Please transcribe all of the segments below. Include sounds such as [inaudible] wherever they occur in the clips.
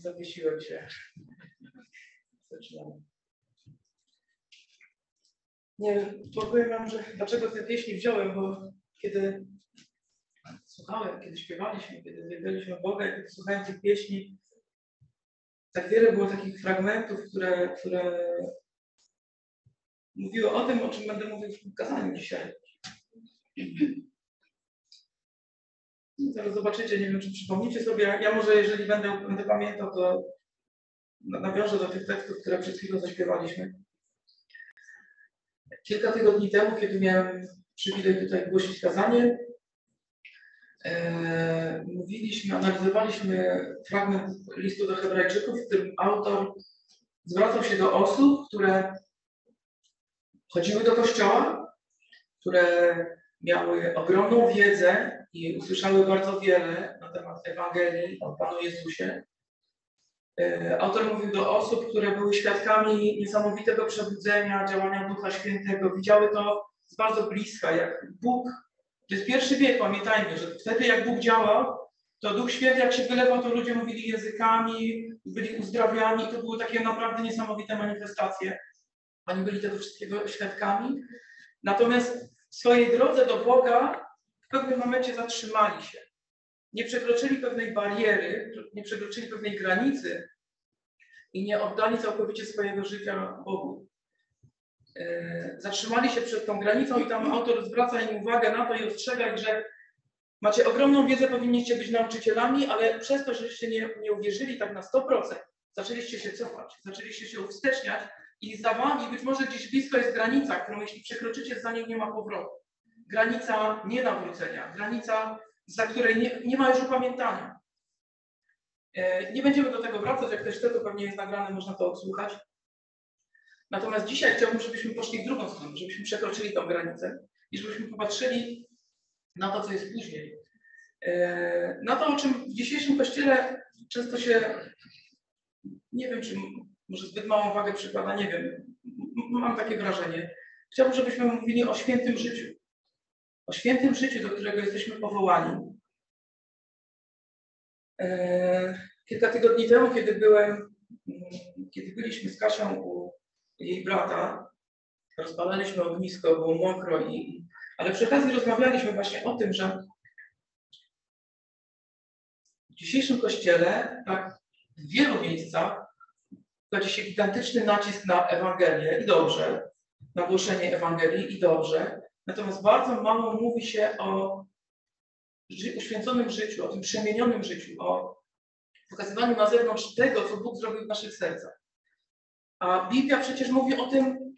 zawiesiłem się. Zaczynamy. Nie, powiem wam, że dlaczego te pieśni wziąłem, bo kiedy słuchałem, kiedy śpiewaliśmy, kiedy zwiedzaliśmy Boga i kiedy słuchałem tych pieśni, tak wiele było takich fragmentów, które, które mówiły o tym, o czym będę mówił w kazaniu dzisiaj. Zaraz zobaczycie, nie wiem, czy przypomnicie sobie. Ja może, jeżeli będę, będę pamiętał, to nawiążę do tych tekstów, które przed chwilą zaśpiewaliśmy. Kilka tygodni temu, kiedy miałem przywilej tutaj głosić kazanie, e, mówiliśmy, analizowaliśmy fragment listu do Hebrajczyków, w którym autor zwracał się do osób, które chodziły do kościoła, które miały ogromną wiedzę i usłyszały bardzo wiele na temat Ewangelii o Panu Jezusie. E, autor mówił do osób, które były świadkami niesamowitego przebudzenia, działania Ducha Świętego. Widziały to z bardzo bliska, jak Bóg, to jest pierwszy wiek, pamiętajmy, że wtedy jak Bóg działał, to Duch Święty jak się wylewał, to ludzie mówili językami, byli uzdrawiani, to były takie naprawdę niesamowite manifestacje. Oni byli tego wszystkiego świadkami. Natomiast w swojej drodze do Boga w pewnym momencie zatrzymali się. Nie przekroczyli pewnej bariery, nie przekroczyli pewnej granicy i nie oddali całkowicie swojego życia Bogu. E, zatrzymali się przed tą granicą i tam autor zwraca im uwagę na to i ostrzega że macie ogromną wiedzę, powinniście być nauczycielami, ale przez to, żeście nie, nie uwierzyli tak na 100%, zaczęliście się cofać, zaczęliście się uwsteczniać i za wami być może gdzieś blisko jest granica, którą jeśli przekroczycie, za niej nie ma powrotu. Granica nienawrócenia, granica, za której nie, nie ma już upamiętania. E, nie będziemy do tego wracać, jak ktoś chce, to pewnie jest nagrane, można to odsłuchać. Natomiast dzisiaj chciałbym, żebyśmy poszli w drugą stronę, żebyśmy przekroczyli tą granicę i żebyśmy popatrzyli na to, co jest później. E, na to, o czym w dzisiejszym kościele często się, nie wiem, czy może zbyt małą wagę przykłada, nie wiem. Mam takie wrażenie. Chciałbym, żebyśmy mówili o świętym życiu. O świętym życiu, do którego jesteśmy powołani. Eee, kilka tygodni temu, kiedy byłem, kiedy byliśmy z Kasią u jej brata, rozpalaliśmy ognisko, było mokro, i, ale przy okazji rozmawialiśmy właśnie o tym, że w dzisiejszym kościele, tak w wielu miejscach, kładzie się gigantyczny nacisk na Ewangelię i dobrze, na głoszenie Ewangelii i dobrze. Natomiast bardzo mało mówi się o uświęconym życiu, o tym przemienionym życiu, o pokazywaniu na zewnątrz tego, co Bóg zrobił w naszych sercach. A Biblia przecież mówi o tym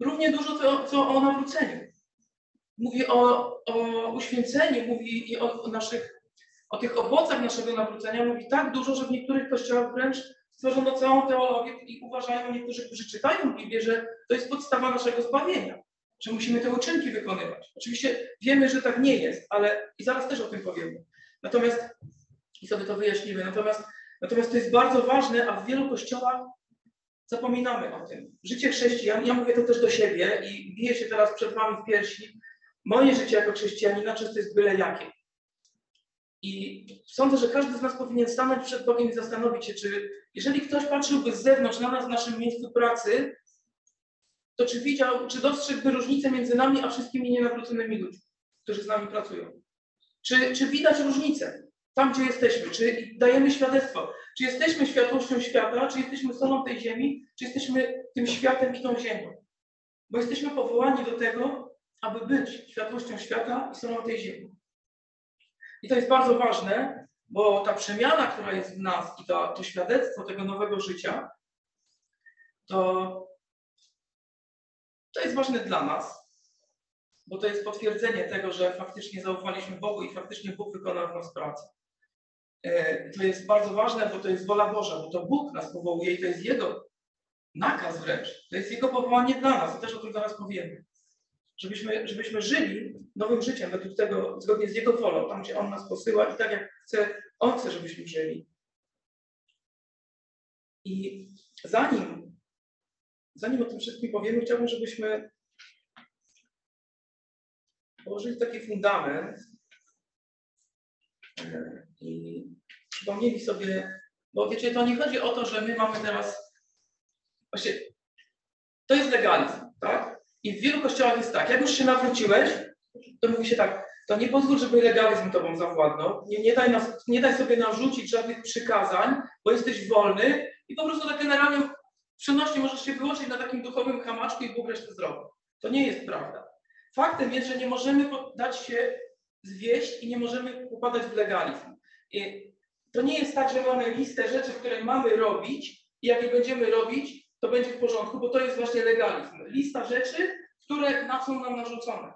równie dużo, co, co o nawróceniu. Mówi o, o uświęceniu, mówi i o, o naszych, o tych owocach naszego nawrócenia, mówi tak dużo, że w niektórych kościołach wręcz stworzono całą teologię i uważają niektórzy, którzy czytają Biblię, że to jest podstawa naszego zbawienia, że musimy te uczynki wykonywać. Oczywiście wiemy, że tak nie jest, ale i zaraz też o tym powiemy. Natomiast, i sobie to wyjaśnimy, natomiast, natomiast to jest bardzo ważne, a w wielu kościołach zapominamy o tym. Życie chrześcijan, ja mówię to też do siebie i biję się teraz przed wami w piersi, moje życie jako chrześcijanina często jest byle jakie. I sądzę, że każdy z nas powinien stanąć przed Bogiem i zastanowić się, czy jeżeli ktoś patrzyłby z zewnątrz na nas w naszym miejscu pracy, to czy widział, czy dostrzegłby różnicę między nami a wszystkimi nienawróconymi ludźmi, którzy z nami pracują? Czy, czy widać różnicę tam, gdzie jesteśmy? Czy dajemy świadectwo? Czy jesteśmy światłością świata? Czy jesteśmy solą tej ziemi? Czy jesteśmy tym światem i tą ziemią? Bo jesteśmy powołani do tego, aby być światłością świata i solą tej ziemi. I to jest bardzo ważne, bo ta przemiana, która jest w nas i to, to świadectwo tego nowego życia, to, to jest ważne dla nas, bo to jest potwierdzenie tego, że faktycznie zaufaliśmy Bogu i faktycznie Bóg wykonał w nas pracę. E, to jest bardzo ważne, bo to jest wola Boża, bo to Bóg nas powołuje i to jest Jego nakaz wręcz. To jest Jego powołanie dla nas i też o tym zaraz powiemy żebyśmy, żebyśmy żyli nowym życiem według tego, zgodnie z Jego wolą, tam gdzie On nas posyła i tak jak chce, On chce, żebyśmy żyli. I zanim, zanim o tym wszystkim powiemy, chciałbym, żebyśmy położyli taki fundament e, i przypomnieli sobie Bo wiecie, to nie chodzi o to, że my mamy teraz. Właśnie, to jest legalizm, tak? I w wielu kościołach jest tak, jak już się nawróciłeś, to mówi się tak, to nie pozwól, żeby legalizm tobą zawładnął, nie, nie, daj nas, nie daj sobie narzucić żadnych przykazań, bo jesteś wolny i po prostu tak generalnie przenośnie możesz się wyłączyć na takim duchowym hamaczku i Bóg resztę zrobi. To nie jest prawda. Faktem jest, że nie możemy dać się zwieść i nie możemy upadać w legalizm. I to nie jest tak, że mamy listę rzeczy, które mamy robić i jak je będziemy robić, to będzie w porządku, bo to jest właśnie legalizm. Lista rzeczy, które są nam narzucone.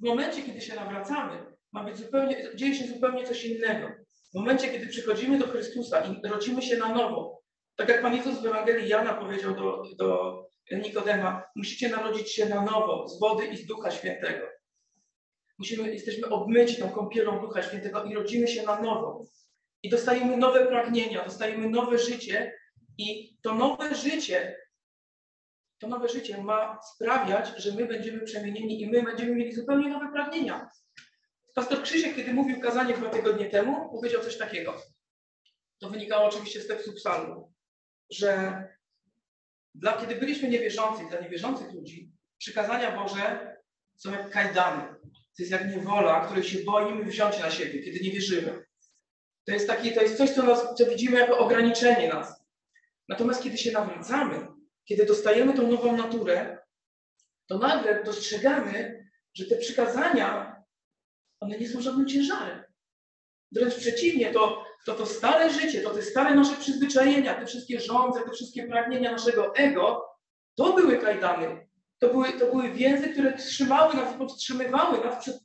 W momencie, kiedy się nawracamy, ma być zupełnie, dzieje się zupełnie coś innego. W momencie, kiedy przychodzimy do Chrystusa i rodzimy się na nowo, tak jak Pan Jezus w Ewangelii Jana powiedział do, do Nikodema, musicie narodzić się na nowo z wody i z Ducha Świętego. Musimy, jesteśmy obmyci tą kąpielą Ducha Świętego i rodzimy się na nowo. I dostajemy nowe pragnienia, dostajemy nowe życie i to nowe życie, to nowe życie ma sprawiać, że my będziemy przemienieni i my będziemy mieli zupełnie nowe pragnienia. Pastor Krzysiek, kiedy mówił kazanie dwa tygodnie temu, powiedział coś takiego. To wynikało oczywiście z tekstu psalmu, że dla, kiedy byliśmy niewierzący, dla niewierzących ludzi, przykazania Boże są jak kajdany. To jest jak niewola, której się boimy wziąć na siebie, kiedy nie wierzymy. To jest, taki, to jest coś, co, nas, co widzimy jako ograniczenie nas. Natomiast kiedy się nawracamy, kiedy dostajemy tą nową naturę, to nagle dostrzegamy, że te przykazania, one nie są żadnym ciężarem. Wręcz przeciwnie, to, to to stare życie, to te stare nasze przyzwyczajenia, te wszystkie żądze, te wszystkie pragnienia naszego ego, to były kajdany. To były, to były więzy, które trzymały nas, podtrzymywały nas przed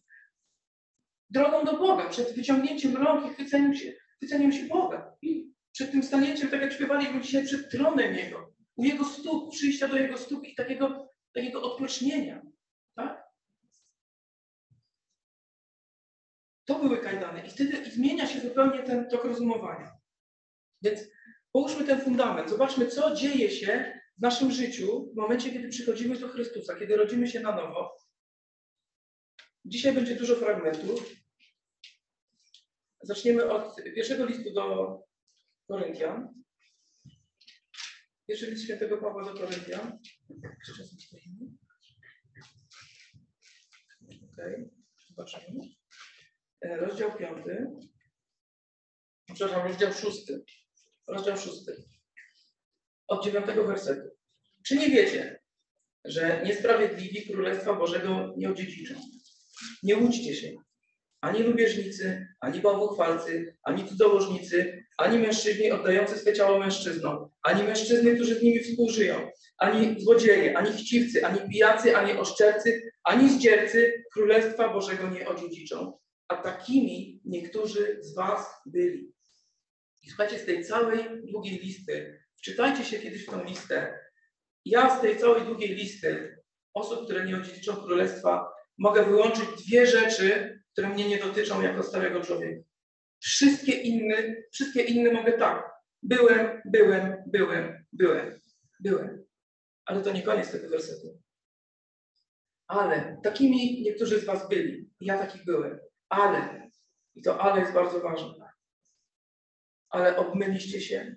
drogą do Boga, przed wyciągnięciem rąk i chwyceniem się, chwyceniem się Boga. I przed tym stanięciem, tak jak śpiewaliśmy dzisiaj, przed tronem Jego, u Jego stóp, przyjścia do Jego stóp i takiego, takiego odpocznienia. Tak? To były kajdany. I wtedy zmienia się zupełnie ten tok rozumowania. Więc połóżmy ten fundament. Zobaczmy, co dzieje się w naszym życiu w momencie, kiedy przychodzimy do Chrystusa, kiedy rodzimy się na nowo. Dzisiaj będzie dużo fragmentów. Zaczniemy od pierwszego listu do Koryntian. Pierwszy list świętego Pawła do Koryntian. Okay. zobaczymy. E, rozdział piąty. Przepraszam, rozdział szósty. Rozdział szósty. Od dziewiątego wersetu. Czy nie wiecie, że niesprawiedliwi Królestwa Bożego nie odziedziczą? Nie łudźcie się. Ani lubieżnicy, ani bałwochwalcy, ani cudzołożnicy, ani mężczyźni oddający swe ciało mężczyznom, ani mężczyzny, którzy z nimi współżyją, ani złodzieje, ani chciwcy, ani pijacy, ani oszczercy, ani zdziercy Królestwa Bożego nie odziedziczą. A takimi niektórzy z was byli. I słuchajcie, z tej całej długiej listy, wczytajcie się kiedyś w tą listę. Ja z tej całej długiej listy osób, które nie odziedziczą Królestwa, mogę wyłączyć dwie rzeczy, które mnie nie dotyczą jako starego człowieka. Wszystkie inne, wszystkie inne mogę tak. Byłem, byłem, byłem, byłem, byłem. Ale to nie koniec tego wersetu. Ale takimi niektórzy z Was byli. Ja takich byłem. Ale, i to ale jest bardzo ważne. Ale obmyliście się,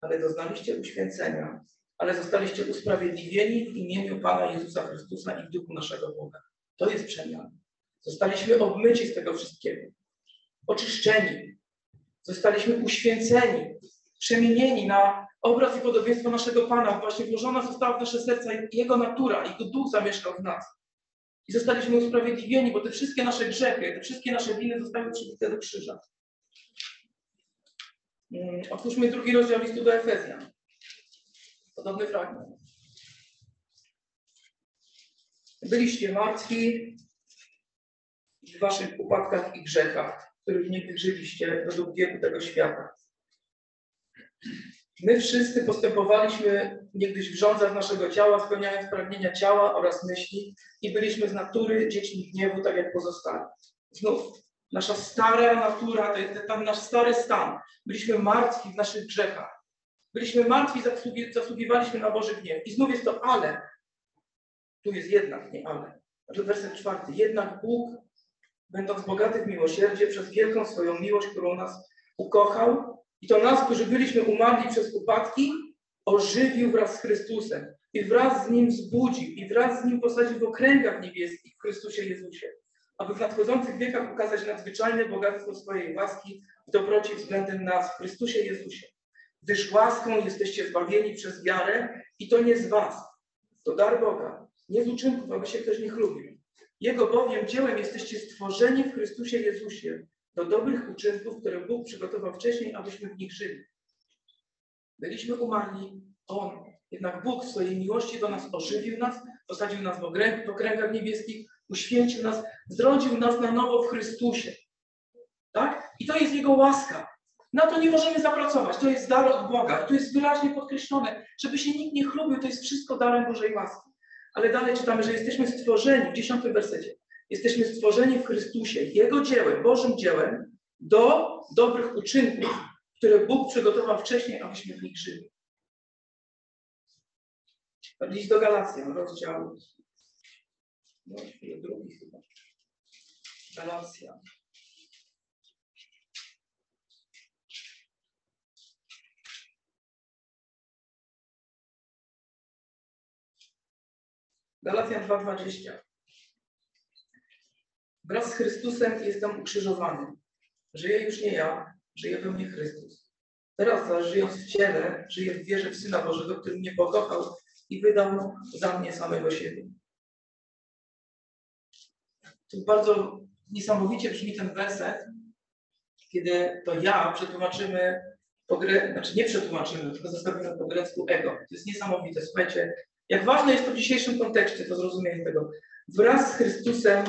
ale doznaliście uświęcenia, ale zostaliście usprawiedliwieni w imieniu Pana Jezusa Chrystusa i w duchu naszego Boga. To jest przemiana. Zostaliśmy obmyci z tego wszystkiego. Oczyszczeni. Zostaliśmy uświęceni, przemienieni na obraz i podobieństwo naszego Pana. Właśnie włożona została w nasze serca Jego natura, Jego duch zamieszkał w nas. I zostaliśmy usprawiedliwieni, bo te wszystkie nasze grzechy, te wszystkie nasze winy zostały przybite do krzyża. Mm, otwórzmy drugi rozdział listu do Efezjan. Podobny fragment. Byliście martwi w waszych upadkach i grzechach, których nie żyliście według wieku tego świata. My wszyscy postępowaliśmy niegdyś w rządzach naszego ciała, spełniając pragnienia ciała oraz myśli i byliśmy z natury dziećmi gniewu, tak jak pozostali. Znów, nasza stara natura, ten, nasz stary stan. Byliśmy martwi w naszych grzechach. Byliśmy martwi, zasługi, zasługiwaliśmy na Boży gniew. I znów jest to ale. Tu jest jednak, nie ale. Znaczy werset czwarty. Jednak Bóg, będąc bogaty w miłosierdzie, przez wielką swoją miłość, którą nas ukochał, I to nas, którzy byliśmy umarli przez upadki, ożywił wraz z Chrystusem i wraz z Nim wzbudził i wraz z Nim posadził w okręgach niebieskich w Chrystusie Jezusie, aby w nadchodzących wiekach ukazać nadzwyczajne bogactwo swojej łaski w dobroci względem nas w Chrystusie Jezusie. Gdyż łaską jesteście zbawieni przez wiarę i to nie z was, to dar Boga, nie z uczynków, aby się ktoś nie chlubił. Jego bowiem dziełem jesteście stworzeni w Chrystusie Jezusie do dobrych uczynków, które Bóg przygotował wcześniej, abyśmy w nich żyli. Byliśmy umarli, On, jednak Bóg w swojej miłości do nas ożywił nas, posadził nas w okręg- w okręgach niebieskich, uświęcił nas, zrodził nas na nowo w Chrystusie. Tak? I to jest Jego łaska. Na to nie możemy zapracować. To jest dar od Boga. To jest wyraźnie podkreślone, żeby się nikt nie chlubił, to jest wszystko darem Bożej łaski. Ale dalej czytamy, że jesteśmy stworzeni, w dziesiątym wersecie, jesteśmy stworzeni w Chrystusie, Jego dziełem, Bożym dziełem, do dobrych uczynków, które Bóg przygotował wcześniej, abyśmy w nich żyli. List do Galacjan, rozdział no, drugi chyba. Galacjan. Galacjan 2,20. Wraz z Chrystusem jestem ukrzyżowany. Żyję już nie ja, żyje we mnie Chrystus. Teraz zaś żyjąc w ciele, żyję w wierze w Syna Bożego, który mnie pokochał i wydał za mnie samego siebie. Tu bardzo niesamowicie brzmi ten werset, kiedy to ja przetłumaczymy po gre... znaczy nie przetłumaczymy, tylko zostawimy po grecku ego. To jest niesamowite. Słuchajcie, jak ważne jest to w dzisiejszym kontekście, to zrozumienie tego. Wraz z Chrystusem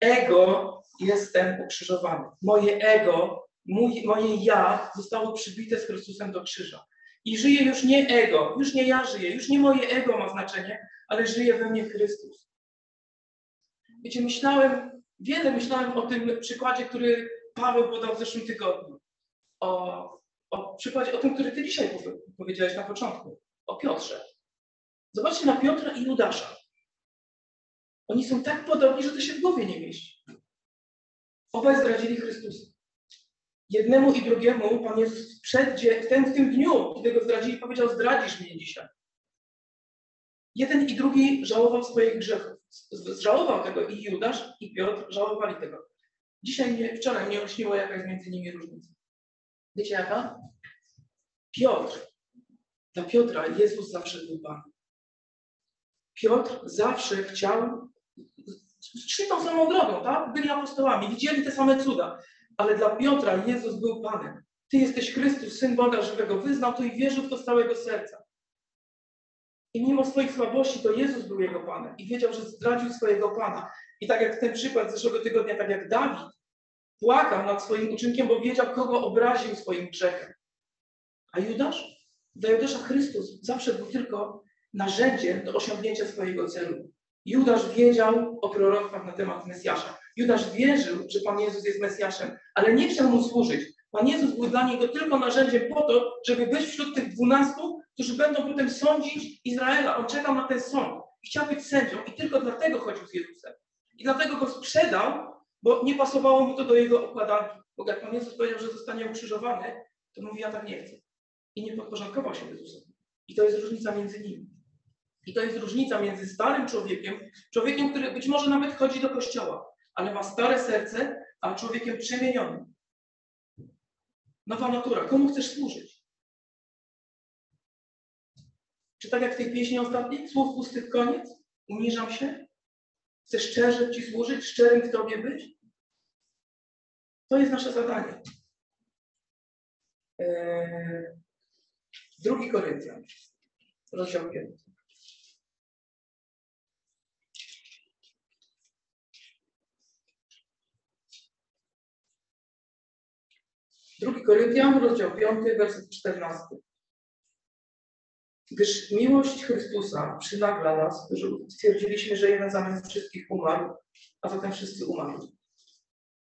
ego jestem ukrzyżowany. Moje ego, mój, moje ja zostało przybite z Chrystusem do krzyża. I żyje już nie ego, już nie ja żyję, już nie moje ego ma znaczenie, ale żyje we mnie Chrystus. Wiecie, myślałem, wiele myślałem o tym przykładzie, który Paweł podał w zeszłym tygodniu. O, o przykładzie, o tym, który ty dzisiaj powiedziałeś na początku, o Piotrze. Zobaczcie na Piotra i Judasza. Oni są tak podobni, że to się w głowie nie mieści. Obaj zdradzili Chrystusa. Jednemu i drugiemu Pan przed, w, ten, w tym dniu, kiedy go zdradzili, powiedział: Zdradzisz mnie dzisiaj. Jeden i drugi żałował swoich grzechów. Żałował tego i Judasz, i Piotr żałowali tego. Dzisiaj, nie, wczoraj mnie olśniło, jaka jest między nimi różnica. Wiecie jaka? Piotr. Dla Piotra Jezus zawsze był Pan. Piotr zawsze chciał, szli tą samą drogą, tak? Byli apostołami, widzieli te same cuda, ale dla Piotra Jezus był Panem. Ty jesteś Chrystus, Syn Boga żywego. Wyznał to i wierzył w to z całego serca. I mimo swoich słabości, to Jezus był jego Panem i wiedział, że zdradził swojego Pana. I tak jak ten przykład z zeszłego tygodnia, tak jak Dawid płakał nad swoim uczynkiem, bo wiedział, kogo obraził swoim grzechem. A Judasz? Dla Judasza Chrystus zawsze był tylko narzędziem do osiągnięcia swojego celu. Judasz wiedział o prorokach na temat Mesjasza. Judasz wierzył, że Pan Jezus jest Mesjaszem, ale nie chciał mu służyć. Pan Jezus był dla niego tylko narzędziem po to, żeby być wśród tych dwunastu, którzy będą potem sądzić Izraela. On czekał na ten sąd. Chciał być sędzią i tylko dlatego chodził z Jezusem. I dlatego go sprzedał, bo nie pasowało mu to do jego układanki. Bo jak Pan Jezus powiedział, że zostanie ukrzyżowany, to mówi, ja tak nie chcę. I nie podporządkował się Jezusowi. I to jest różnica między nimi. I to jest różnica między starym człowiekiem, człowiekiem, który być może nawet chodzi do kościoła, ale ma stare serce, a człowiekiem przemienionym. Nowa natura. Komu chcesz służyć? Czy tak jak w tej pieśni ostatniej? Słów pustych koniec? Uniżam się? Chcę szczerze Ci służyć? Szczerym w Tobie być? To jest nasze zadanie. Eee, drugi Koryntian, rozdział 5. Drugi Koryntian, rozdział 5, werset 14. Gdyż miłość Chrystusa przynagla nas, którzy stwierdziliśmy, że jeden zamiast wszystkich umarł, a zatem wszyscy umarli.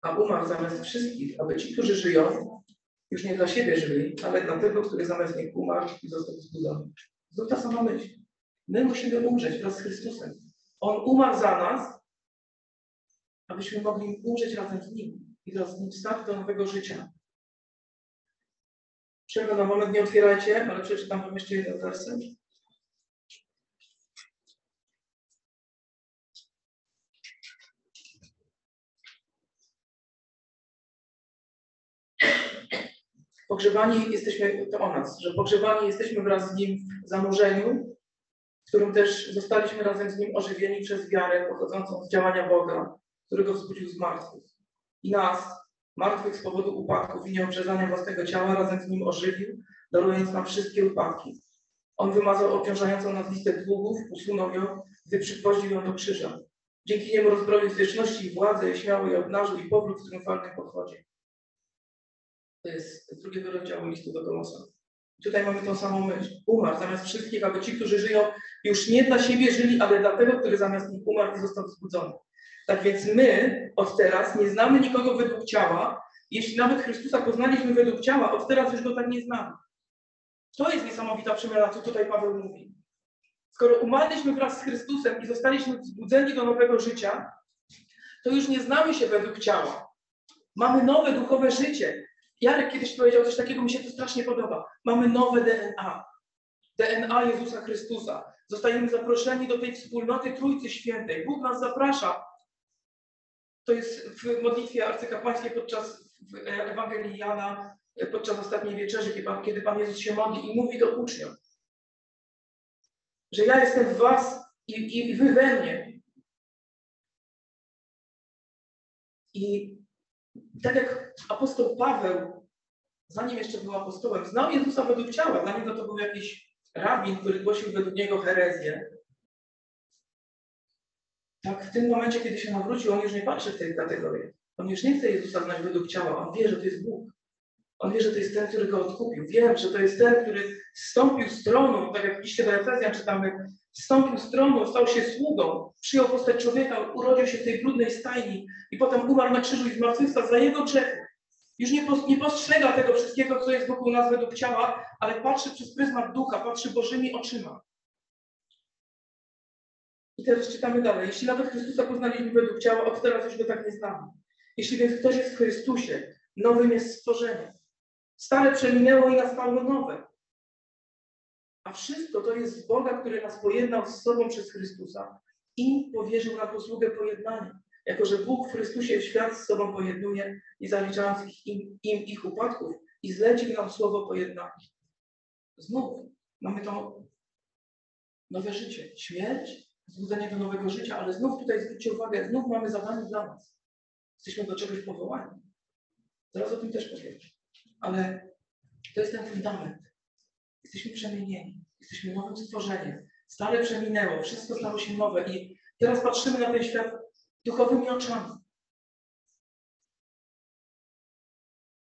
A umarł zamiast wszystkich, aby ci, którzy żyją, już nie dla siebie żyli, ale dla tego, który zamiast nich umarł i został wzbudzony. To ta sama myśl. My musimy umrzeć wraz z Chrystusem. On umarł za nas, abyśmy mogli umrzeć razem z Nim i wraz z Nim wstać do nowego życia. Przerwę na moment, nie otwierajcie, ale przeczytam wam jeszcze jeden werset. Pogrzebani jesteśmy, to o nas, że pogrzebani jesteśmy wraz z Nim w zanurzeniu, w którym też zostaliśmy razem z Nim ożywieni przez wiarę pochodzącą z działania Boga, którego wzbudził z martwych. I nas, martwych z powodu upadków i nieobrzezania własnego ciała, razem z Nim ożywił, darując nam wszystkie upadki. On wymazał obciążającą nas listę długów, usunął ją, gdy przywoził ją do krzyża. Dzięki niemu rozbroił zwierzchności i władzę, i śmiało je obnażył i powrót w triumfalnym podchodzie. To jest z drugiego rozdziału listu do Kolosa. Tutaj mamy tą samą myśl. Umarł zamiast wszystkich, aby ci, którzy żyją, już nie dla siebie żyli, ale dla tego, który zamiast nich umarł i został wzbudzony. Tak więc my od teraz nie znamy nikogo według ciała. Jeśli nawet Chrystusa poznaliśmy według ciała, od teraz już go tak nie znamy. To jest niesamowita przemiana, co tutaj Paweł mówi. Skoro umarliśmy wraz z Chrystusem i zostaliśmy wzbudzeni do nowego życia, to już nie znamy się według ciała. Mamy nowe duchowe życie. Jarek kiedyś powiedział coś takiego, mi się to strasznie podoba. Mamy nowe DNA. DNA Jezusa Chrystusa. Zostajemy zaproszeni do tej wspólnoty Trójcy Świętej. Bóg nas zaprasza. To jest w modlitwie arcykapłańskiej podczas Ewangelii Jana, podczas ostatniej wieczerzy, kiedy Pan, kiedy Pan Jezus się modli i mówi do uczniów, że ja jestem w was i, i wy we mnie. I tak jak apostoł Paweł, zanim jeszcze był apostołem, znał Jezusa według ciała, dla niego to był jakiś rabin, który głosił według niego herezję. W tym momencie, kiedy się nawrócił, on już nie patrzy w tej kategorii. On już nie chce Jezusa znać według ciała, on wie, że to jest Bóg. On wie, że to jest ten, który go odkupił. Wiem, że to jest ten, który zstąpił z tronu, tak jak liście do Efezjan czytamy, zstąpił z tronu, stał się sługą, przyjął postać człowieka, urodził się w tej brudnej stajni i potem umarł na krzyżu i zmartwychwstał za jego grzechy. Już nie, nie postrzega tego wszystkiego, co jest wokół nas według ciała, ale patrzy przez pryzmat ducha, patrzy Bożymi oczyma. I teraz czytamy dalej. Jeśli nawet Chrystusa poznaliśmy według ciała, od teraz już go tak nie znamy. Jeśli więc ktoś jest w Chrystusie, nowym jest stworzeniem. Stare przeminęło i nastało nowe. A wszystko to jest z Boga, który nas pojednał z sobą przez Chrystusa i powierzył nam posługę pojednania. Jako, że Bóg w Chrystusie świat z sobą pojednuje i zaliczając im, im ich upadków i zlecił nam słowo pojednania. Znów mamy to nowe życie. Śmierć, zbudzenie do nowego życia, ale znów tutaj zwróćcie uwagę, znów mamy zadanie dla nas. Jesteśmy do czegoś powołani. Zaraz o tym też powiem. Ale to jest ten fundament. Jesteśmy przemienieni. Jesteśmy nowym stworzeniem. Stare przeminęło, wszystko stało się nowe i teraz patrzymy na ten świat duchowymi oczami.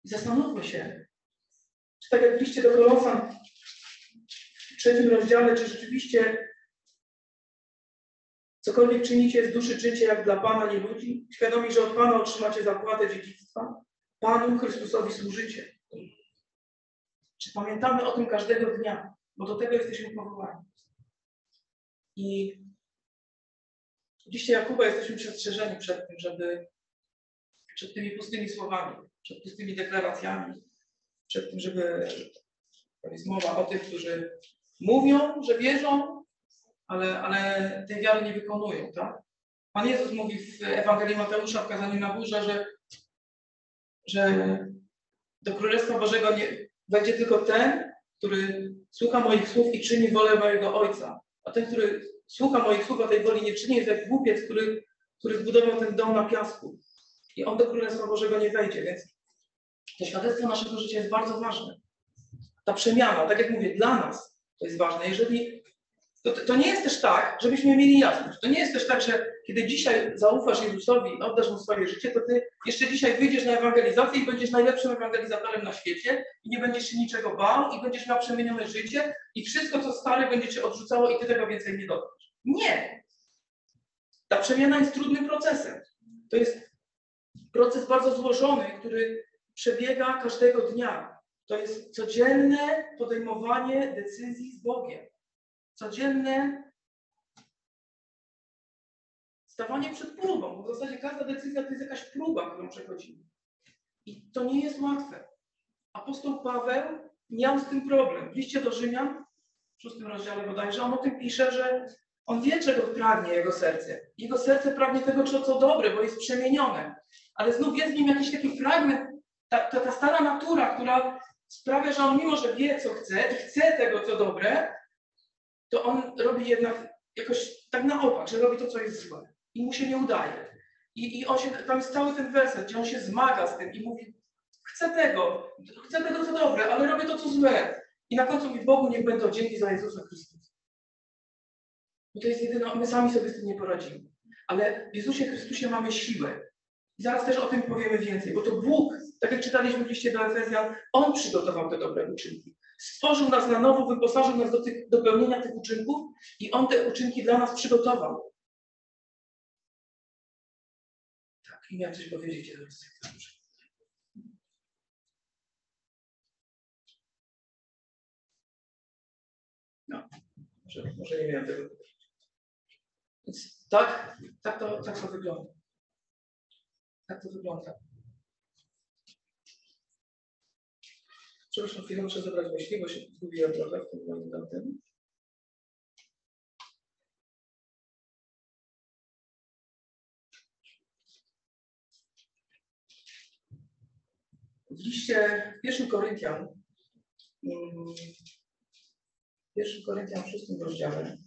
I zastanówmy się, czy tak jak w liście do Kolosan w trzecim rozdziale, czy rzeczywiście cokolwiek czynicie z duszy, czyńcie jak dla Pana, nie ludzi, świadomi, że od Pana otrzymacie zapłatę dziedzictwa, Panu Chrystusowi służycie. Czy pamiętamy o tym każdego dnia? Bo do tego jesteśmy powołani. I liście Jakuba jesteśmy przestrzeżeni przed tym, żeby przed tymi pustymi słowami, przed pustymi deklaracjami, przed tym, żeby to jest mowa o tych, którzy mówią, że wierzą, ale, ale tej wiary nie wykonują, tak? Pan Jezus mówi w Ewangelii Mateusza w kazaniu na górze, że, że do Królestwa Bożego nie, będzie tylko ten, który słucha moich słów i czyni wolę mojego Ojca. A ten, który słucha moich słów, a tej woli nie czyni, jest jak głupiec, który, który zbudował ten dom na piasku. I on do Królestwa Bożego nie wejdzie, więc to świadectwo naszego życia jest bardzo ważne. Ta przemiana, tak jak mówię, dla nas to jest ważne. Jeżeli to, to nie jest też tak, żebyśmy mieli jasność. To nie jest też tak, że kiedy dzisiaj zaufasz Jezusowi i oddasz Mu swoje życie, to Ty jeszcze dzisiaj wyjdziesz na ewangelizację i będziesz najlepszym ewangelizatorem na świecie i nie będziesz się niczego bał i będziesz miał przemienione życie i wszystko, co stare, będzie Cię odrzucało i Ty tego więcej nie dotkniesz. Nie! Ta przemiana jest trudnym procesem. To jest proces bardzo złożony, który przebiega każdego dnia. To jest codzienne podejmowanie decyzji z Bogiem codzienne stawanie przed próbą, bo w zasadzie każda decyzja to jest jakaś próba, którą przechodzimy. I to nie jest łatwe. Apostoł Paweł mam z tym problem. W liście do Rzymian, w szóstym rozdziale bodajże, on o tym pisze, że on wie, czego pragnie jego serce. Jego serce pragnie tego, co, co dobre, bo jest przemienione. Ale znów jest w nim jakiś taki fragment, ta, ta, ta stara natura, która sprawia, że on mimo, że wie, co chce i chce tego, co dobre, to on robi jednak jakoś tak na opak, że robi to, co jest złe. I mu się nie udaje. I, I on się, tam jest cały ten werset, gdzie on się zmaga z tym i mówi, chcę tego, chcę tego, co dobre, ale robię to, co złe. I na końcu mówi, Bogu niech będą dzięki za Jezusa Chrystusa. Bo to jest jedyne, my sami sobie z tym nie poradzimy. Ale w Jezusie Chrystusie mamy siłę. I zaraz też o tym powiemy więcej, bo to Bóg, tak jak czytaliśmy w liście do Efezjan, On przygotował te dobre uczynki. Stworzył nas na nowo, wyposażył nas do, tych, do pełnienia tych uczynków i On te uczynki dla nas przygotował. Tak, i miałem coś powiedzieć teraz. No, może, może nie miałem tego. Więc tak, tak, to, tak to wygląda. Tak to wygląda. Przepraszam chwilę, muszę zebrać myśli, bo się zgubiłem trochę w tym moim tamtym. W liście w pierwszym Koryntian, mm, w pierwszym Koryntian w szóstym rozdziale,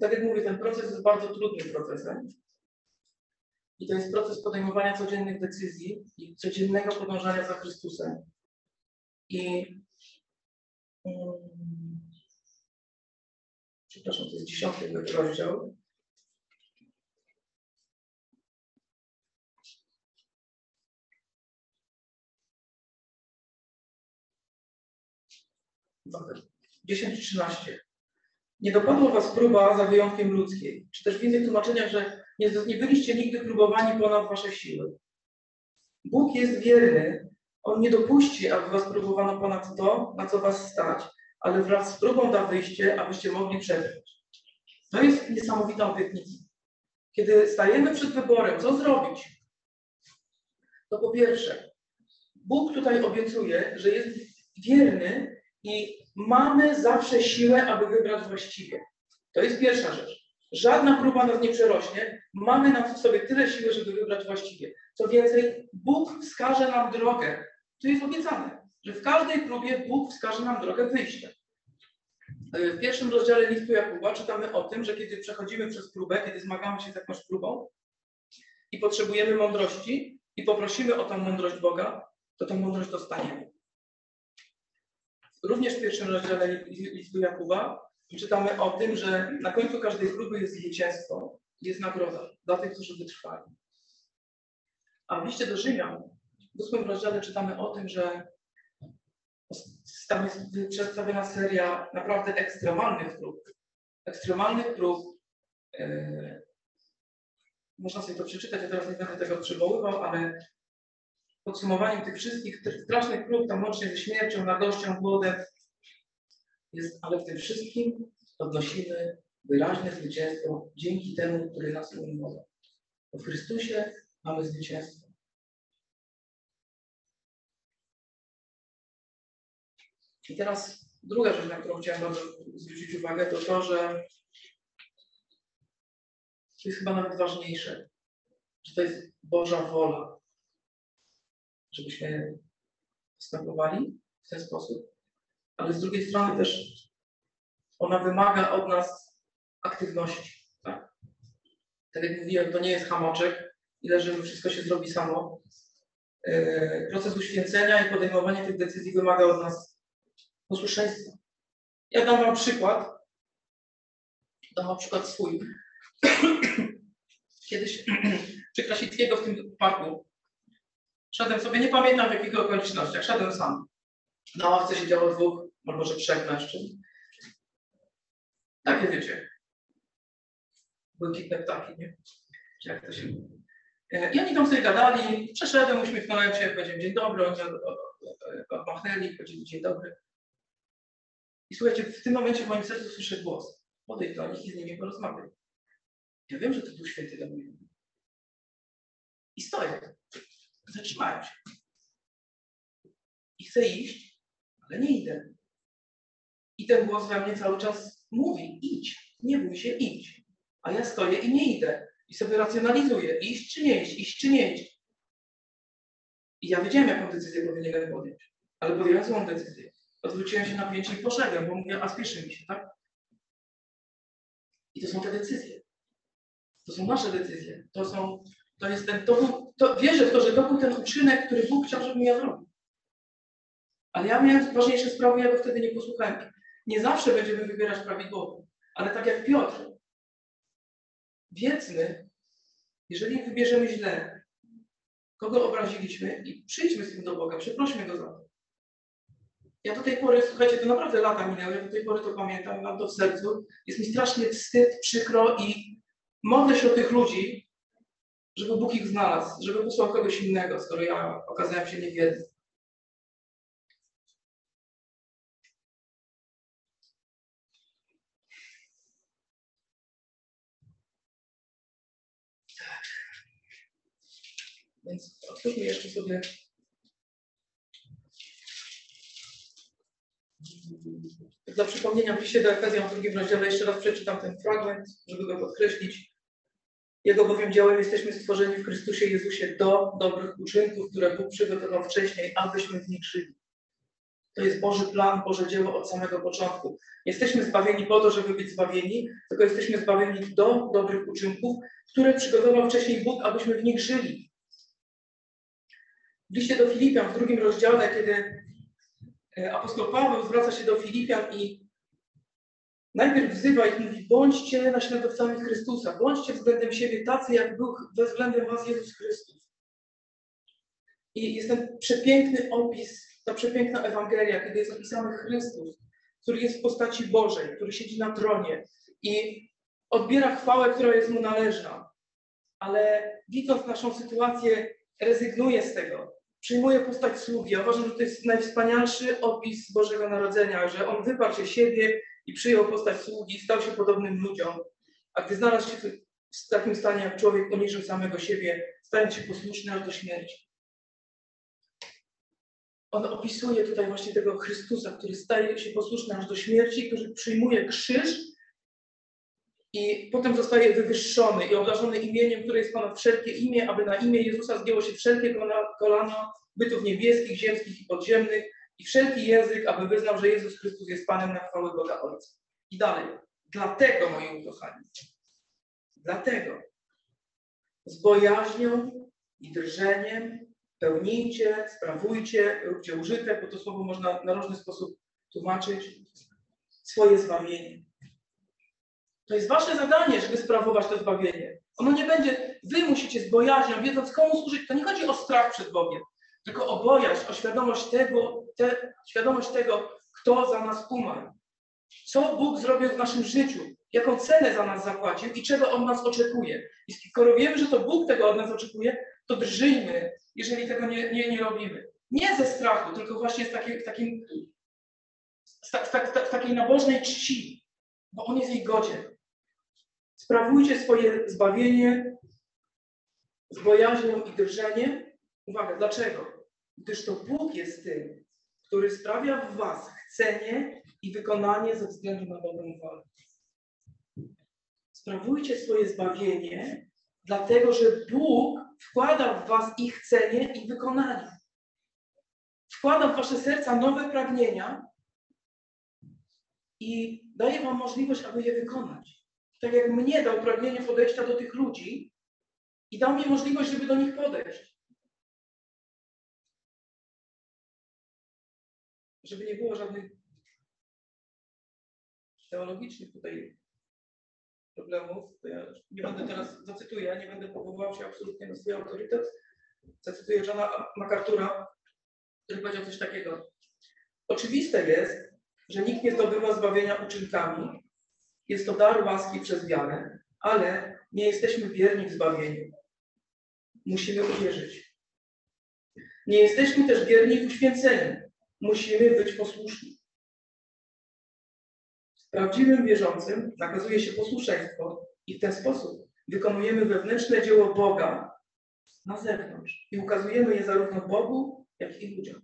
tak jak mówię, ten proces jest bardzo trudnym procesem. I to jest proces podejmowania codziennych decyzji i codziennego podążania za Chrystusem. I um, przepraszam, to jest dziesiąty rozdział. Dziesięć trzynaście. Nie dopadła was próba za wyjątkiem ludzkiej, czy też w innych tłumaczeniach, że nie, nie byliście nigdy próbowani ponad wasze siły. Bóg jest wierny, On nie dopuści, aby was próbowano ponad to, na co was stać, ale wraz z próbą da wyjście, abyście mogli przetrwać. To jest niesamowita obietnica. Kiedy stajemy przed wyborem, co zrobić, to po pierwsze, Bóg tutaj obiecuje, że jest wierny i mamy zawsze siłę, aby wybrać właściwie. To jest pierwsza rzecz. Żadna próba nas nie przerośnie. Mamy na sobie tyle siły, żeby wybrać właściwie. Co więcej, Bóg wskaże nam drogę. To jest obiecane, że w każdej próbie Bóg wskaże nam drogę wyjścia. W pierwszym rozdziale listu Jakuba czytamy o tym, że kiedy przechodzimy przez próbę, kiedy zmagamy się z jakąś próbą i potrzebujemy mądrości i poprosimy o tą mądrość Boga, to tą mądrość dostaniemy. Również w pierwszym rozdziale listu Jakuba czytamy o tym, że na końcu każdej próby jest zwycięstwo, jest nagroda dla tych, którzy wytrwali. A w liście do Rzymian w ósmym rozdziale czytamy o tym, że tam jest przedstawiona seria naprawdę ekstremalnych prób. Ekstremalnych prób. Yy, można sobie to przeczytać, ja teraz nie będę tego przywoływał, ale podsumowaniem tych wszystkich tych strasznych prób, tam łącznie ze śmiercią, nagością, głodem, jest, ale w tym wszystkim odnosimy wyraźne zwycięstwo dzięki temu, który nas umiłował. W Chrystusie mamy zwycięstwo. I teraz druga rzecz, na którą chciałem zwrócić uwagę, to to, że to jest chyba nawet ważniejsze, że to jest Boża wola, żebyśmy postępowali w ten sposób, ale z drugiej strony też ona wymaga od nas aktywności. Tak, tak jak mówiłem, to nie jest hamoczek i leży, wszystko się zrobi samo. Yy, proces uświęcenia i podejmowanie tych decyzji wymaga od nas posłuszeństwa. Ja dam Wam przykład. Dam Wam przykład swój. [clears throat] Kiedyś [clears throat] przy Krasickiego w tym parku szedłem sobie, nie pamiętam w jakich okolicznościach, szedłem sam. Na ławce siedziało dwóch, albo może trzech mężczyzn. Takie wiecie. Błękitne ptaki, nie? Jak to się mówi. E, I oni tam sobie gadali, przeszedłem, uśmiechnąłem się, powiedziałem dzień dobry, oni odmachnęli, powiedzieli dzień dobry. I słuchajcie, w tym momencie w moim sercu słyszę głos. Podejdź do nich i z nimi porozmawiaj. Ja wiem, że to był święty mnie. I stoję. Zatrzymałem się. I chcę iść, ale nie idę. I ten głos we mnie cały czas mówi, idź, nie bój się, idź. A ja stoję i nie idę. I sobie racjonalizuję, iść czy nie iść, iść czy nie iść. I ja wiedziałem, jaką decyzję powinienem podjąć. Ale podjąłem złą decyzję. Odwróciłem się na pięcie i poszedłem, bo mówię, a spieszy mi się, tak? I to są te decyzje. To są nasze decyzje. To są, to jest ten, to to, wierzę w to, że to był ten uczynek, który Bóg chciał, żebym ja zrobił. Ale ja miałem ważniejsze sprawy, ja go wtedy nie posłuchałem. Nie zawsze będziemy wybierać prawidłowo, ale tak jak Piotr, wiedzmy, jeżeli wybierzemy źle, kogo obraziliśmy i przyjdźmy z tym do Boga, przeprośmy Go za to. Ja do tej pory, słuchajcie, to naprawdę lata minęły, ja do tej pory to pamiętam, mam to w sercu. Jest mi strasznie wstyd, przykro i modlę się o tych ludzi, żeby Bóg ich znalazł, żeby posłał kogoś innego, skoro ja okazałem się niewiedzy. Więc otwórzmy jeszcze sobie Dla przypomnienia w liście do Efezjan w drugim rozdziale jeszcze raz przeczytam ten fragment, żeby go podkreślić. Jego bowiem dziełem jesteśmy stworzeni w Chrystusie Jezusie do dobrych uczynków, które Bóg przygotował wcześniej, abyśmy w nich żyli. To jest Boży plan, Boże dzieło od samego początku. Jesteśmy zbawieni po to, żeby być zbawieni, tylko jesteśmy zbawieni do dobrych uczynków, które przygotował wcześniej Bóg, abyśmy w nich żyli. W liście do Filipian w drugim rozdziale, kiedy apostoł Paweł zwraca się do Filipian i najpierw wzywa ich, mówi, bądźcie naśladowcami Chrystusa, bądźcie względem siebie tacy, jak był względem was Jezus Chrystus. I jest ten przepiękny opis, ta przepiękna Ewangelia, kiedy jest opisany Chrystus, który jest w postaci Bożej, który siedzi na tronie i odbiera chwałę, która jest mu należna. Ale widząc naszą sytuację, rezygnuje z tego przyjmuje postać sługi. Ja uważam, że to jest najwspanialszy opis Bożego Narodzenia, że on wyparł się siebie i przyjął postać sługi, stał się podobnym ludziom. A gdy znalazł się w takim stanie, jak człowiek poniżył samego siebie, stając się posłuszny aż do śmierci. On opisuje tutaj właśnie tego Chrystusa, który staje się posłuszny aż do śmierci, który przyjmuje krzyż i potem zostaje wywyższony i obdarzony imieniem, które jest ponad wszelkie imię, aby na imię Jezusa zgięło się wszelkie kolano bytów niebieskich, ziemskich i podziemnych i wszelki język, aby wyznał, że Jezus Chrystus jest Panem na chwałę Boga Ojca. I dalej. Dlatego, moi ukochani, dlatego z bojaźnią i drżeniem pełnijcie, sprawujcie, róbcie użytek, bo to słowo można na różny sposób tłumaczyć, swoje zbawienie to jest wasze zadanie, żeby sprawować to zbawienie. Ono nie będzie, wy musicie z bojaźnią, wiedząc komu służyć. To nie chodzi o strach przed Bogiem, tylko o bojaźń, o świadomość tego, te, świadomość tego, kto za nas umarł. Co Bóg zrobił w naszym życiu, jaką cenę za nas zapłacił i czego On nas oczekuje. I skoro wiemy, że to Bóg tego od nas oczekuje, to drżyjmy, jeżeli tego nie, nie, nie robimy. Nie ze strachu, tylko właśnie z, takiej, takim, z, ta, z, takiej nabożnej czci, bo On jest jej godzien. Sprawujcie swoje zbawienie z bojaźnią i drżeniem. Uwaga, dlaczego? Gdyż to Bóg jest tym, który sprawia w was chcenie i wykonanie ze względu na dobrą wolę. Sprawujcie swoje zbawienie, dlatego że Bóg wkłada w was ich chcenie i wykonanie. Wkłada w wasze serca nowe pragnienia i daje wam możliwość, aby je wykonać tak jak mnie dał pragnienie podejścia do tych ludzi i dał mi możliwość, żeby do nich podejść. Żeby nie było żadnych teologicznych tutaj problemów, to ja nie będę teraz, zacytuję, nie będę powoływał się absolutnie na swój autorytet. Zacytuję Johna MacArthur'a, który powiedział coś takiego. Oczywiste jest, że nikt nie zdobywa zbawienia uczynkami, jest to dar łaski przez wiarę, ale nie jesteśmy wierni w zbawieniu. Musimy uwierzyć. Nie jesteśmy też wierni w uświęceniu. Musimy być posłuszni. Prawdziwym wierzącym nakazuje się posłuszeństwo i w ten sposób wykonujemy wewnętrzne dzieło Boga na zewnątrz i ukazujemy je zarówno Bogu, jak i ludziom.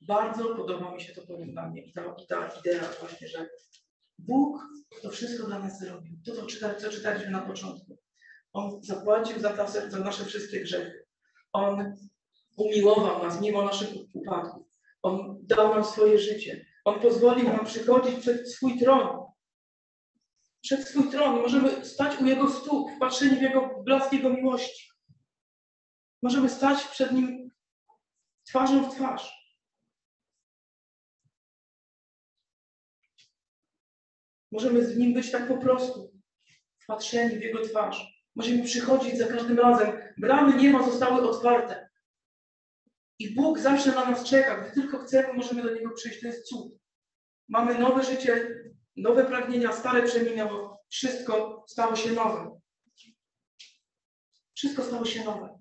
Bardzo podoba mi się to porównanie i ta, i ta idea właśnie, że Bóg to wszystko dla nas zrobił. To, czyta, co czytaliśmy na początku. On zapłacił za, za nasze wszystkie grzechy. On umiłował nas mimo naszych upadków. On dał nam swoje życie. On pozwolił nam przychodzić przed swój tron. Przed swój tron. Możemy stać u Jego stóp, wpatrzeni w Jego blask Jego miłości. Możemy stać przed Nim twarzą w twarz. Możemy z Nim być tak po prostu, wpatrzeni w Jego twarz. Możemy przychodzić za każdym razem. Bramy nieba zostały otwarte. I Bóg zawsze na nas czeka. Gdy tylko chcemy, możemy do Niego przyjść. To jest cud. Mamy nowe życie, nowe pragnienia, stare przeminęło. Wszystko stało się nowe. Wszystko stało się nowe.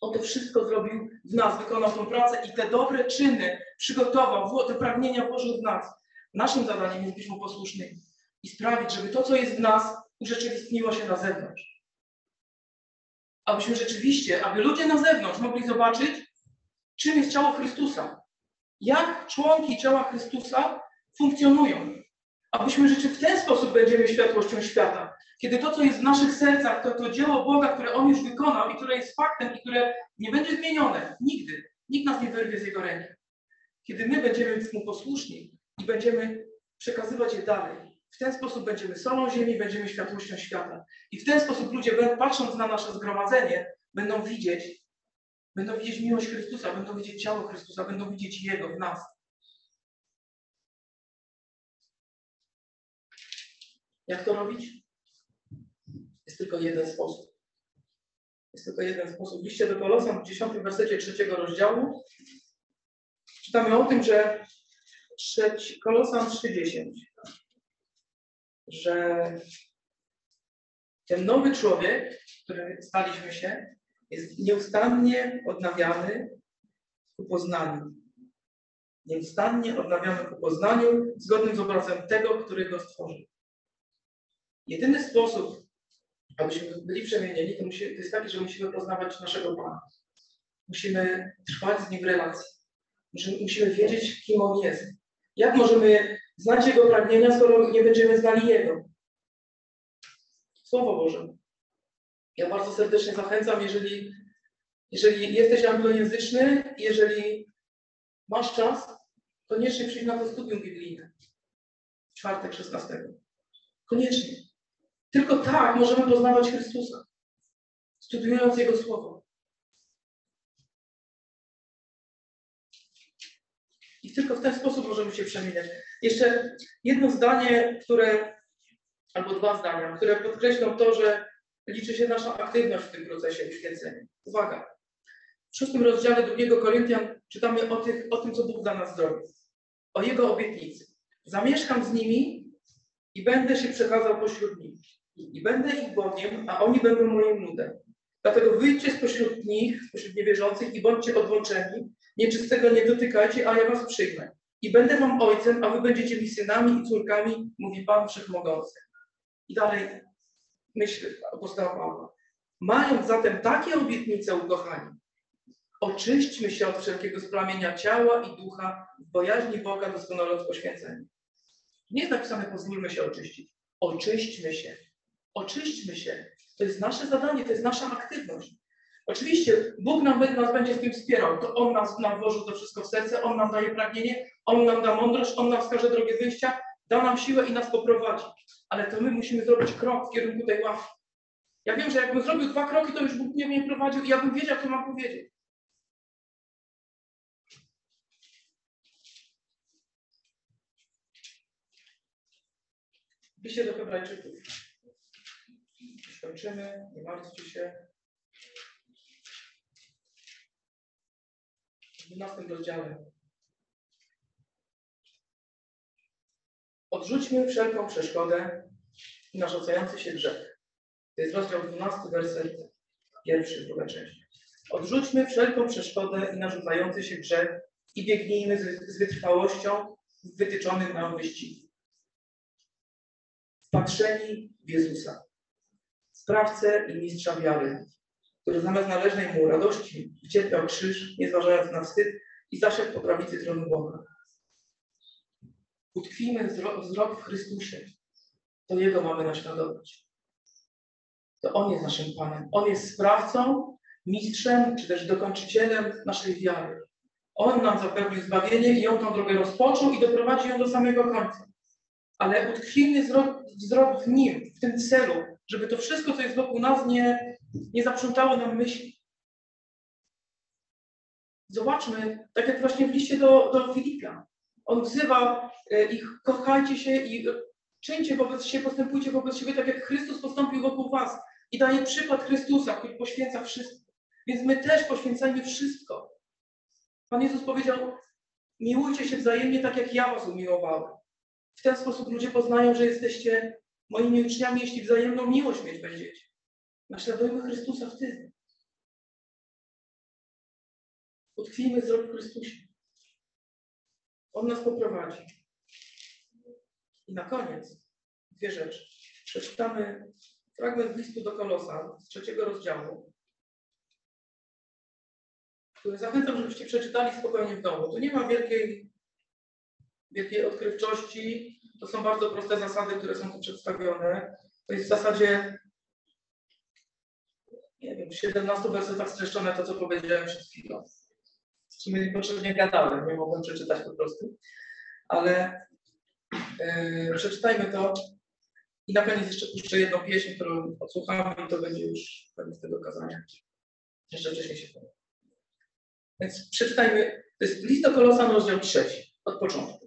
On to wszystko zrobił w nas, wykonał tą pracę i te dobre czyny przygotował, te pragnienia włożył w nas. Naszym zadaniem jest być mu posłusznymi i sprawić, żeby to, co jest w nas, urzeczywistniło się na zewnątrz. Abyśmy rzeczywiście, aby ludzie na zewnątrz mogli zobaczyć, czym jest ciało Chrystusa. Jak członki ciała Chrystusa funkcjonują. Abyśmy rzeczywiście w ten sposób będziemy światłością świata. Kiedy to, co jest w naszych sercach, to, to dzieło Boga, które On już wykonał i które jest faktem i które nie będzie zmienione nigdy. Nikt nas nie wyrwie z Jego ręki. Kiedy my będziemy Mu posłuszni i będziemy przekazywać je dalej, w ten sposób będziemy solą ziemi, będziemy światłością świata. I w ten sposób ludzie, patrząc na nasze zgromadzenie, będą widzieć, będą widzieć miłość Chrystusa, będą widzieć ciało Chrystusa, będą widzieć Jego w nas. Jak to robić? Jest tylko jeden sposób. Jest tylko jeden sposób. W liście do Kolosan w 10 wersecie trzeciego rozdziału czytamy o tym, że trzeci, Kolosan 3,10 że ten nowy człowiek, który staliśmy się, jest nieustannie odnawiany ku poznaniu. Nieustannie odnawiamy ku poznaniu, zgodnym z obrazem tego, który go stworzył. Jedyny sposób, abyśmy byli przemienieni, to, musi, to jest taki, że musimy poznawać naszego Pana. Musimy trwać z Nim w relacji. Musimy wiedzieć, kim On jest. Jak możemy znać Jego pragnienia, skoro nie będziemy znali Jego? Słowo Boże. Ja bardzo serdecznie zachęcam, jeżeli, jeżeli jesteś anglojęzyczny, jeżeli masz czas, koniecznie przyjdź na to studium biblijne. Czwartek 16. Koniecznie. Tylko tak możemy poznawać Chrystusa, studiując Jego Słowo. Tylko w ten sposób możemy się przemieniać. Jeszcze jedno zdanie, które, albo dwa zdania, które podkreślą to, że liczy się nasza aktywność w tym procesie uświęcenia. Uwaga. W szóstym rozdziale drugiego Koryntian czytamy o, tych, o tym, co Bóg dla nas zrobił. O Jego obietnicy. Zamieszkam z nimi i będę się przekazał pośród nich. I będę ich Bogiem, a oni będą moim ludem. Dlatego wyjdźcie spośród nich, spośród niewierzących i bądźcie odłączeni. Nieczystego nie dotykajcie, a ja was przyjmę. I będę wam ojcem, a wy będziecie mi synami i córkami, mówi Pan Wszechmogący. I dalej myśl apostoła Pawła. Mając zatem takie obietnice, ukochani, oczyśćmy się od wszelkiego splamienia ciała i ducha w bojaźni Boga doskonale poświęcenia. Nie jest napisane, pozwólmy się oczyścić. Oczyśćmy się. Oczyśćmy się. To jest nasze zadanie, to jest nasza aktywność. Oczywiście Bóg nam, nas będzie w tym wspierał. To On nas, nam włożył to wszystko w serce, On nam daje pragnienie, On nam da mądrość, On nam wskaże drogę wyjścia, da nam siłę i nas poprowadzi. Ale to my musimy zrobić krok w kierunku tej łaski. Ja wiem, że jakbym zrobił dwa kroki, to już Bóg nie mnie prowadził i ja bym wiedział, co mam powiedzieć. Pisze do Hebrajczyków. Skończymy, nie martwcie się. W 12 rozdziale. Odrzućmy wszelką przeszkodę i narzucający się grzech. To jest rozdział 12, werset pierwszy, druga część. Odrzućmy wszelką przeszkodę i narzucający się grzech i biegnijmy z, z wytrwałością w wytyczonym nam wyścigu. Wpatrzeni w Jezusa, sprawcę i mistrza wiary, który zamiast należnej mu radości wycierpiał krzyż, nie zważając na wstyd i zasiadł po prawicy tronu Boga. Utkwimy wzrok w Chrystusie. To Jego mamy naśladować. To On jest naszym Panem. On jest sprawcą, mistrzem, czy też dokończycielem naszej wiary. On nam zapewnił zbawienie i On tą drogę rozpoczął i doprowadzi ją do samego końca. Ale utkwimy wzrok, wzrok w Nim, w tym celu, żeby to wszystko, co jest wokół nas, nie, nie zaprzątało nam myśli. Zobaczmy, tak jak właśnie w liście do, do Filipian. On wzywa e, ich, kochajcie się i czyńcie wobec siebie, postępujcie wobec siebie tak, jak Chrystus postąpił wokół was. I daje przykład Chrystusa, który poświęca wszystko. Więc my też poświęcajmy wszystko. Pan Jezus powiedział, miłujcie się wzajemnie tak, jak ja was umiłowałem. W ten sposób ludzie poznają, że jesteście moimi uczniami, jeśli wzajemną miłość mieć będziecie. Naśladujmy Chrystusa w tym. Utkwijmy wzrok w Chrystusie. On nas poprowadzi. I na koniec dwie rzeczy. Przeczytamy fragment listu do Kolosa z trzeciego rozdziału, który zachęcam, żebyście przeczytali spokojnie w domu. Tu nie ma wielkiej, wielkiej odkrywczości. To są bardzo proste zasady, które są tu przedstawione. To jest w zasadzie nie wiem, w 17 wersetach streszczone to, co powiedziałem przed chwilą. Z czym niepotrzebnie gadałem, nie mogłem przeczytać po prostu. Ale yy, przeczytajmy to i na koniec jeszcze puszczę jedną pieśń, którą odsłuchamy i to będzie już koniec tego kazania. Jeszcze wcześniej się powiem. Więc przeczytajmy, to jest list do Kolosan, rozdział trzeci, od początku.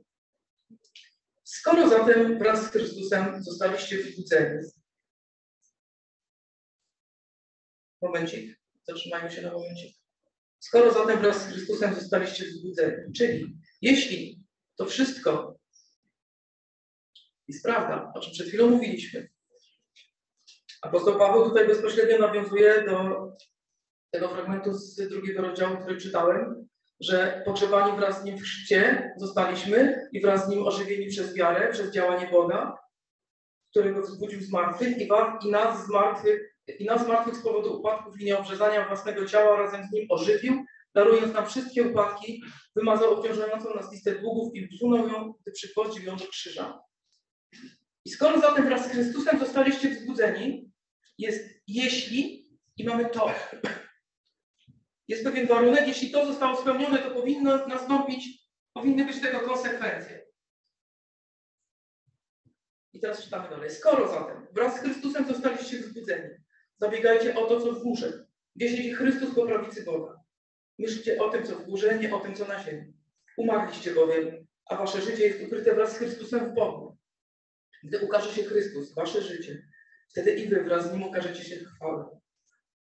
Skoro zatem wraz z Chrystusem zostaliście wzbudzeni, Momencik, zatrzymajmy się na momencik. Skoro zatem wraz z Chrystusem zostaliście wzbudzeni, czyli jeśli to wszystko jest prawda, o czym przed chwilą mówiliśmy, apostoł Paweł tutaj bezpośrednio nawiązuje do tego fragmentu z drugiego rozdziału, który czytałem, że pogrzebani wraz z Nim w chrzcie zostaliśmy i wraz z Nim ożywieni przez wiarę, przez działanie Boga, którego wzbudził z i, i nas z i nas martwych z powodu upadków i nieobrzezania własnego ciała razem z nim ożywił, darując nam wszystkie upadki, wymazał obciążającą nas listę długów i usunął ją, gdy przygwoździł ją do krzyża. I skoro zatem wraz z Chrystusem zostaliście wzbudzeni, jest jeśli i mamy to. Jest pewien warunek, jeśli to zostało spełnione, to powinno nastąpić, powinny być tego konsekwencje. I teraz czytamy dalej. Skoro zatem wraz z Chrystusem zostaliście wzbudzeni, Zabiegajcie o to, co w górze. Wieźliście Chrystus po prawicy Boga. Myślcie o tym, co w górze, nie o tym, co na ziemi. Umarliście bowiem, a wasze życie jest ukryte wraz z Chrystusem w Bogu. Gdy ukaże się Chrystus, wasze życie, wtedy i wy wraz z Nim ukażecie się w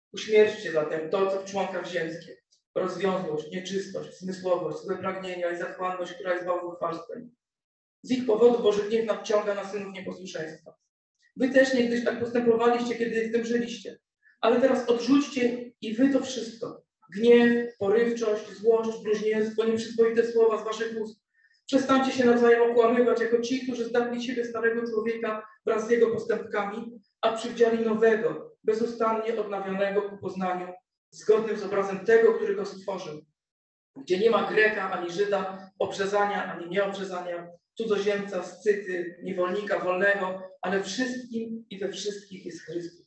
chwale. Uśmierćcie zatem to, co w członkach ziemskie. Rozwiązłość, nieczystość, zmysłowość, złe pragnienia i zachłanność, która jest bałwochwalstwem. Z ich powodu Boży gniew nadciąga na synów nieposłuszeństwa. Wy też niegdyś tak postępowaliście, kiedy w tym żyliście. Ale teraz odrzućcie i wy to wszystko. Gniew, porywczość, złość, bluźnierstwo, nieprzyzwoite słowa z waszych ust. Przestańcie się nawzajem okłamywać jako ci, którzy zdali siebie starego człowieka wraz z jego postępkami, a przywdziali nowego, bezustannie odnawianego ku poznaniu, zgodnym z obrazem tego, który go stworzył. Gdzie nie ma Greka ani Żyda, obrzezania ani nieobrzezania, cudzoziemca, scyty, niewolnika wolnego, ale wszystkim i we wszystkich jest Chrystus.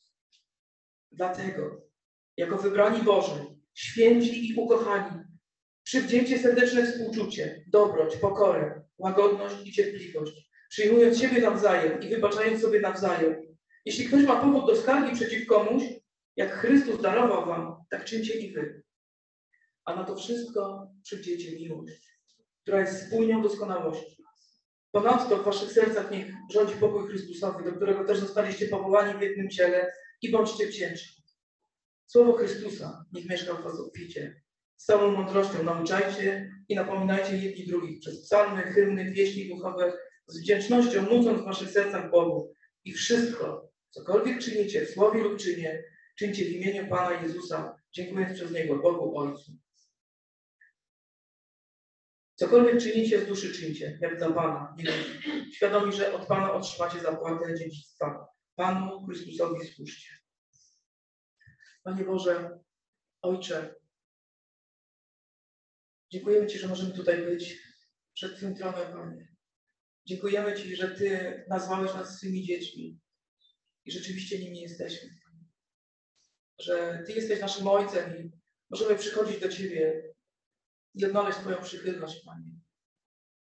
Dlatego, jako wybrani Boży, święci i ukochani, przywdziejcie serdeczne współczucie, dobroć, pokorę, łagodność i cierpliwość, przyjmując siebie nawzajem i wybaczając sobie nawzajem. Jeśli ktoś ma powód do skargi przeciw komuś, jak Chrystus darował wam, tak czyńcie i wy. A na to wszystko przywdziejcie miłość, która jest spójnią doskonałości Ponadto w waszych sercach niech rządzi pokój Chrystusowy, do którego też zostaliście powołani w jednym ciele i bądźcie wdzięczni. Słowo Chrystusa niech mieszka w was obficie. Z całą mądrością nauczajcie i napominajcie jedni drugich przez psalmy, hymny, pieśni duchowe, z wdzięcznością nucąc w waszych sercach Bogu. I wszystko, cokolwiek czynicie w słowie lub czynie, czyńcie w imieniu Pana Jezusa, dziękując przez Niego Bogu Ojcu. Cokolwiek czynicie z duszy czyńcie, jak dla Pana, świadomi, że od Pana otrzymacie zapłatę dziedzictwa. Panu Chrystusowi służcie. Panie Boże, Ojcze, Dziękujemy Ci, że możemy tutaj być przed Twoim tronem, Panie. Dziękujemy Ci, że Ty nazwałeś nas swymi dziećmi i rzeczywiście nimi jesteśmy. Że Ty jesteś naszym Ojcem i możemy przychodzić do Ciebie i odnaleźć Twoją przychylność, Panie.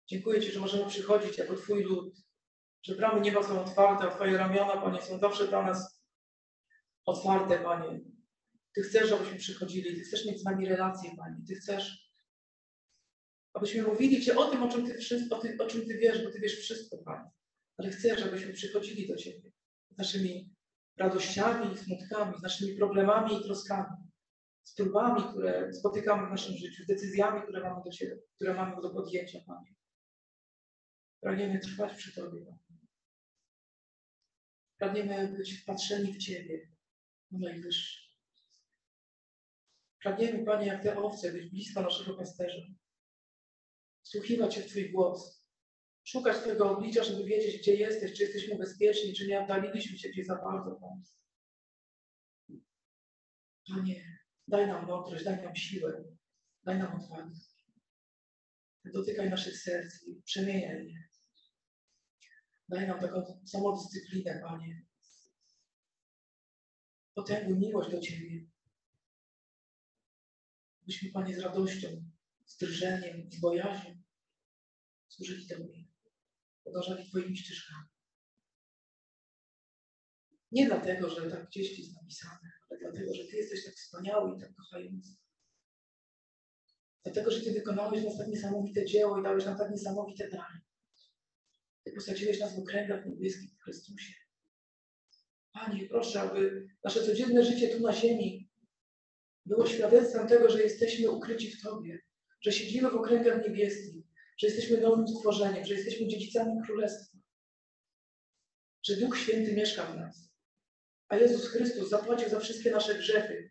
Dziękuję Ci, że możemy przychodzić jako Twój lud, że bramy nieba są otwarte, a Twoje ramiona, Panie, są zawsze dla nas otwarte, Panie. Ty chcesz, abyśmy przychodzili, Ty chcesz mieć z nami relacje, Panie. Ty chcesz, abyśmy mówili Ci o tym, o czym Ty, wszystko, o, o czym ty wiesz, bo Ty wiesz wszystko, Panie. Ale chcesz, abyśmy przychodzili do Ciebie naszymi radościami i smutkami, z naszymi problemami i troskami, z próbami, które spotykamy w naszym życiu, z decyzjami, które mamy do, siebie, które mamy do podjęcia, Panie. Pragniemy trwać przy Tobie, Panie. Pragniemy być wpatrzeni w Ciebie, no Najwyższy. Pragniemy, Panie, jak te owce, być blisko naszego pasterza. Słuchiwać się w Twój głos. Szukać Twojego oblicza, żeby wiedzieć, gdzie jesteś, czy jesteśmy bezpieczni, czy nie oddaliliśmy się gdzieś za bardzo, Panie. Daj nam mądrość, daj nam siłę, daj nam odwagę. Dotykaj naszych serc i przemieniaj je. Daj nam taką samodyscyplinę, Panie. Potęgu miłość do Ciebie. Byśmy, Panie, z radością, z drżeniem, z bojaźnią służyli Tobie. Podążali Twoimi ścieżkami. Nie dlatego, że tak gdzieś jest napisane, ale dlatego, że Ty jesteś tak wspaniały i tak kochający. Dlatego, że Ty wykonałeś nas tak niesamowite dzieło i dałeś nam tak niesamowite dary. Ty posadziłeś nas w okręgach niebieskich w Chrystusie. Panie, proszę, aby nasze codzienne życie tu na ziemi było świadectwem tego, że jesteśmy ukryci w Tobie, że siedzimy w okręgach niebieskich, że jesteśmy nowym stworzeniem, że jesteśmy dziedzicami Królestwa, że Duch Święty mieszka w nas, a Jezus Chrystus zapłacił za wszystkie nasze grzechy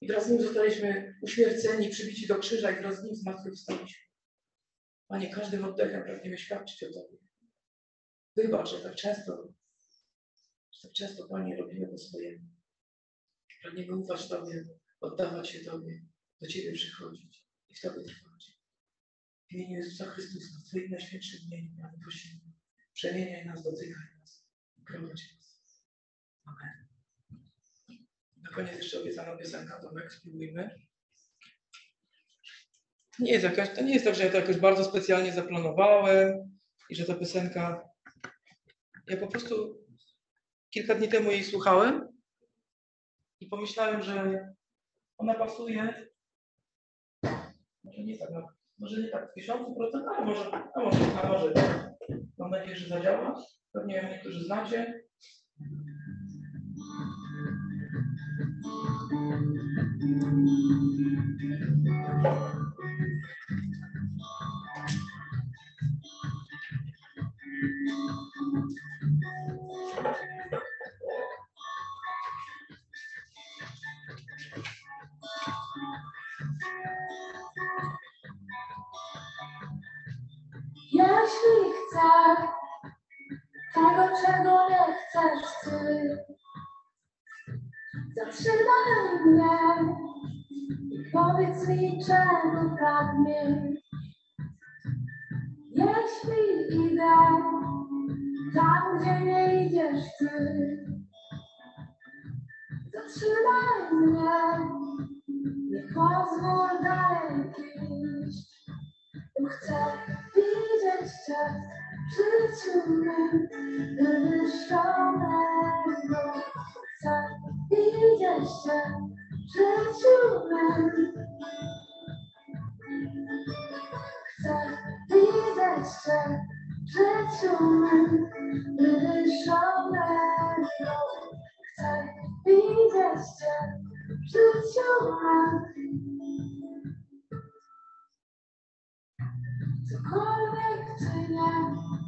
i wraz z Nim zostaliśmy uśmierceni, przybici do krzyża i wraz z Nim zmartwychwstaliśmy. Panie, każdym oddechem pragniemy świadczyć o Tobie. Wybacz, że tak często, że tak często, Panie, robimy po swojemu. Pragniemy ufać Tobie, oddawać się Tobie, do Ciebie przychodzić i w Tobie trwać. W imieniu Jezusa Chrystusa, w Twoim najświętszym imieniu, Panie, prosimy. Przemieniaj nas, dotykaj nas, prowadź nas. Amen. Na koniec jeszcze obiecana piosenka, Tomek, spróbujmy. To nie jest jakaś, to nie jest tak, że ja to jakoś bardzo specjalnie zaplanowałem i że ta piosenka. Ja po prostu kilka dni temu jej słuchałem i pomyślałem, że ona pasuje. Może nie tak, może nie tak w tysiącu procent, ale może, a może, a może. Mam nadzieję, że zadziała. Pewnie niektórzy znacie. Jeśli zatrzymaj mnie i powiedz mi, czego pragniesz. Jeśli idę tam, gdzie nie idziesz ty, zatrzymaj mnie, nie pozwól dalej iść. Chcę widzieć Cię w życiu mym wywyższonego. Chcę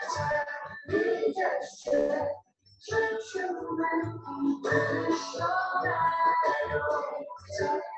在你的世界，却充满遗你。少来往。